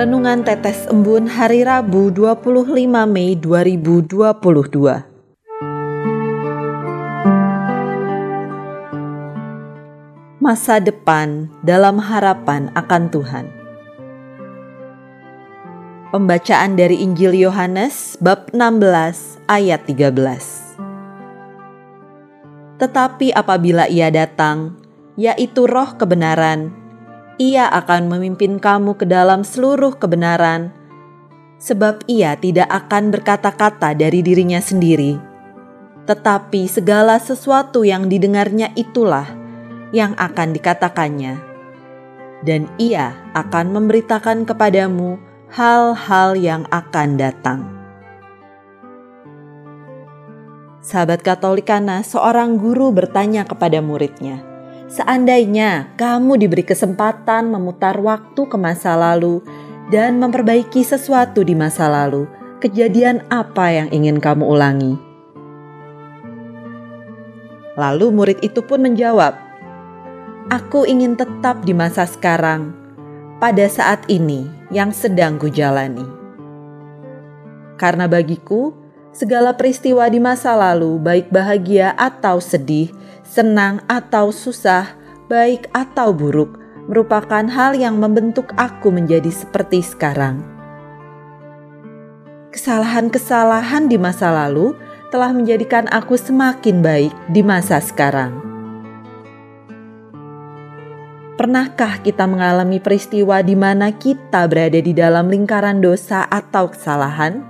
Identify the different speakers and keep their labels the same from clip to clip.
Speaker 1: Renungan Tetes Embun hari Rabu 25 Mei 2022. Masa depan dalam harapan akan Tuhan. Pembacaan dari Injil Yohanes bab 16 ayat 13. Tetapi apabila ia datang, yaitu roh kebenaran, ia akan memimpin kamu ke dalam seluruh kebenaran, sebab ia tidak akan berkata-kata dari dirinya sendiri, tetapi segala sesuatu yang didengarnya itulah yang akan dikatakannya, dan ia akan memberitakan kepadamu hal-hal yang akan datang. Sahabat Katolikana, seorang guru bertanya kepada muridnya, Seandainya kamu diberi kesempatan memutar waktu ke masa lalu dan memperbaiki sesuatu di masa lalu, kejadian apa yang ingin kamu ulangi? Lalu murid itu pun menjawab, "Aku ingin tetap di masa sekarang, pada saat ini yang sedang kujalani." Karena bagiku, segala peristiwa di masa lalu, baik bahagia atau sedih, senang atau susah, baik atau buruk, merupakan hal yang membentuk aku menjadi seperti sekarang. Kesalahan-kesalahan di masa lalu telah menjadikan aku semakin baik di masa sekarang. Pernahkah kita mengalami peristiwa di mana kita berada di dalam lingkaran dosa atau kesalahan?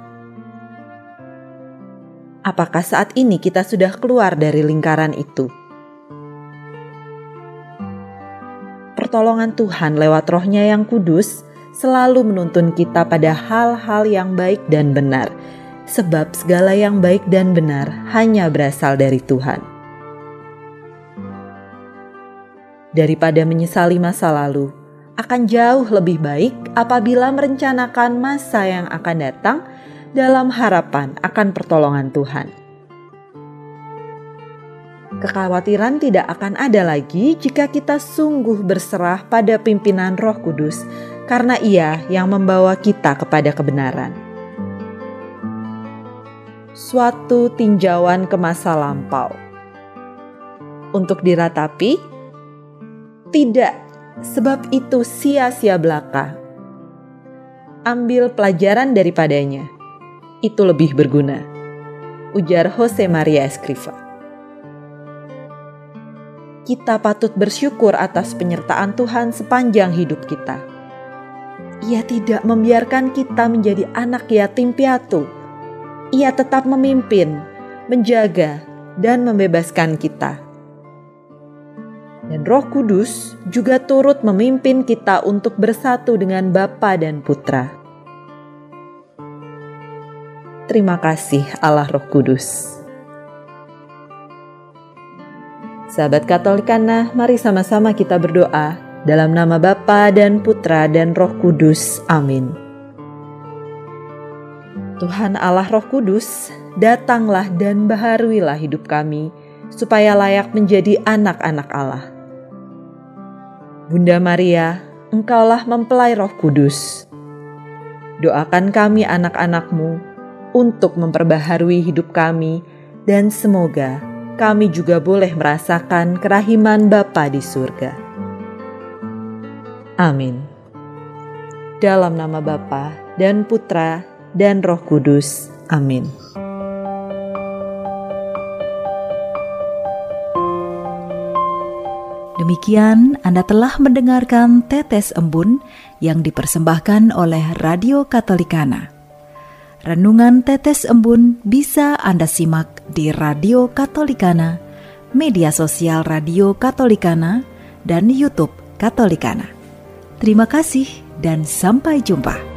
Speaker 1: Apakah saat ini kita sudah keluar dari lingkaran itu? Pertolongan Tuhan lewat rohnya yang kudus selalu menuntun kita pada hal-hal yang baik dan benar, sebab segala yang baik dan benar hanya berasal dari Tuhan. Daripada menyesali masa lalu, akan jauh lebih baik apabila merencanakan masa yang akan datang dalam harapan akan pertolongan Tuhan. Kekhawatiran tidak akan ada lagi jika kita sungguh berserah pada pimpinan Roh Kudus, karena Ia yang membawa kita kepada kebenaran. Suatu tinjauan ke masa lampau untuk diratapi, tidak, sebab itu sia-sia belaka. Ambil pelajaran daripadanya, itu lebih berguna. Ujar Jose Maria Escriva kita patut bersyukur atas penyertaan Tuhan sepanjang hidup kita. Ia tidak membiarkan kita menjadi anak yatim piatu. Ia tetap memimpin, menjaga, dan membebaskan kita. Dan Roh Kudus juga turut memimpin kita untuk bersatu dengan Bapa dan Putra. Terima kasih Allah Roh Kudus. Sahabat Katolikana, mari sama-sama kita berdoa dalam nama Bapa dan Putra dan Roh Kudus. Amin. Tuhan Allah Roh Kudus, datanglah dan baharuilah hidup kami supaya layak menjadi anak-anak Allah. Bunda Maria, Engkaulah mempelai Roh Kudus. Doakan kami anak-anakmu untuk memperbaharui hidup kami dan semoga kami juga boleh merasakan kerahiman Bapa di surga. Amin. Dalam nama Bapa dan Putra dan Roh Kudus. Amin.
Speaker 2: Demikian Anda telah mendengarkan Tetes Embun yang dipersembahkan oleh Radio Katolikana. Renungan Tetes Embun bisa Anda simak di Radio Katolikana, media sosial Radio Katolikana, dan YouTube Katolikana. Terima kasih dan sampai jumpa.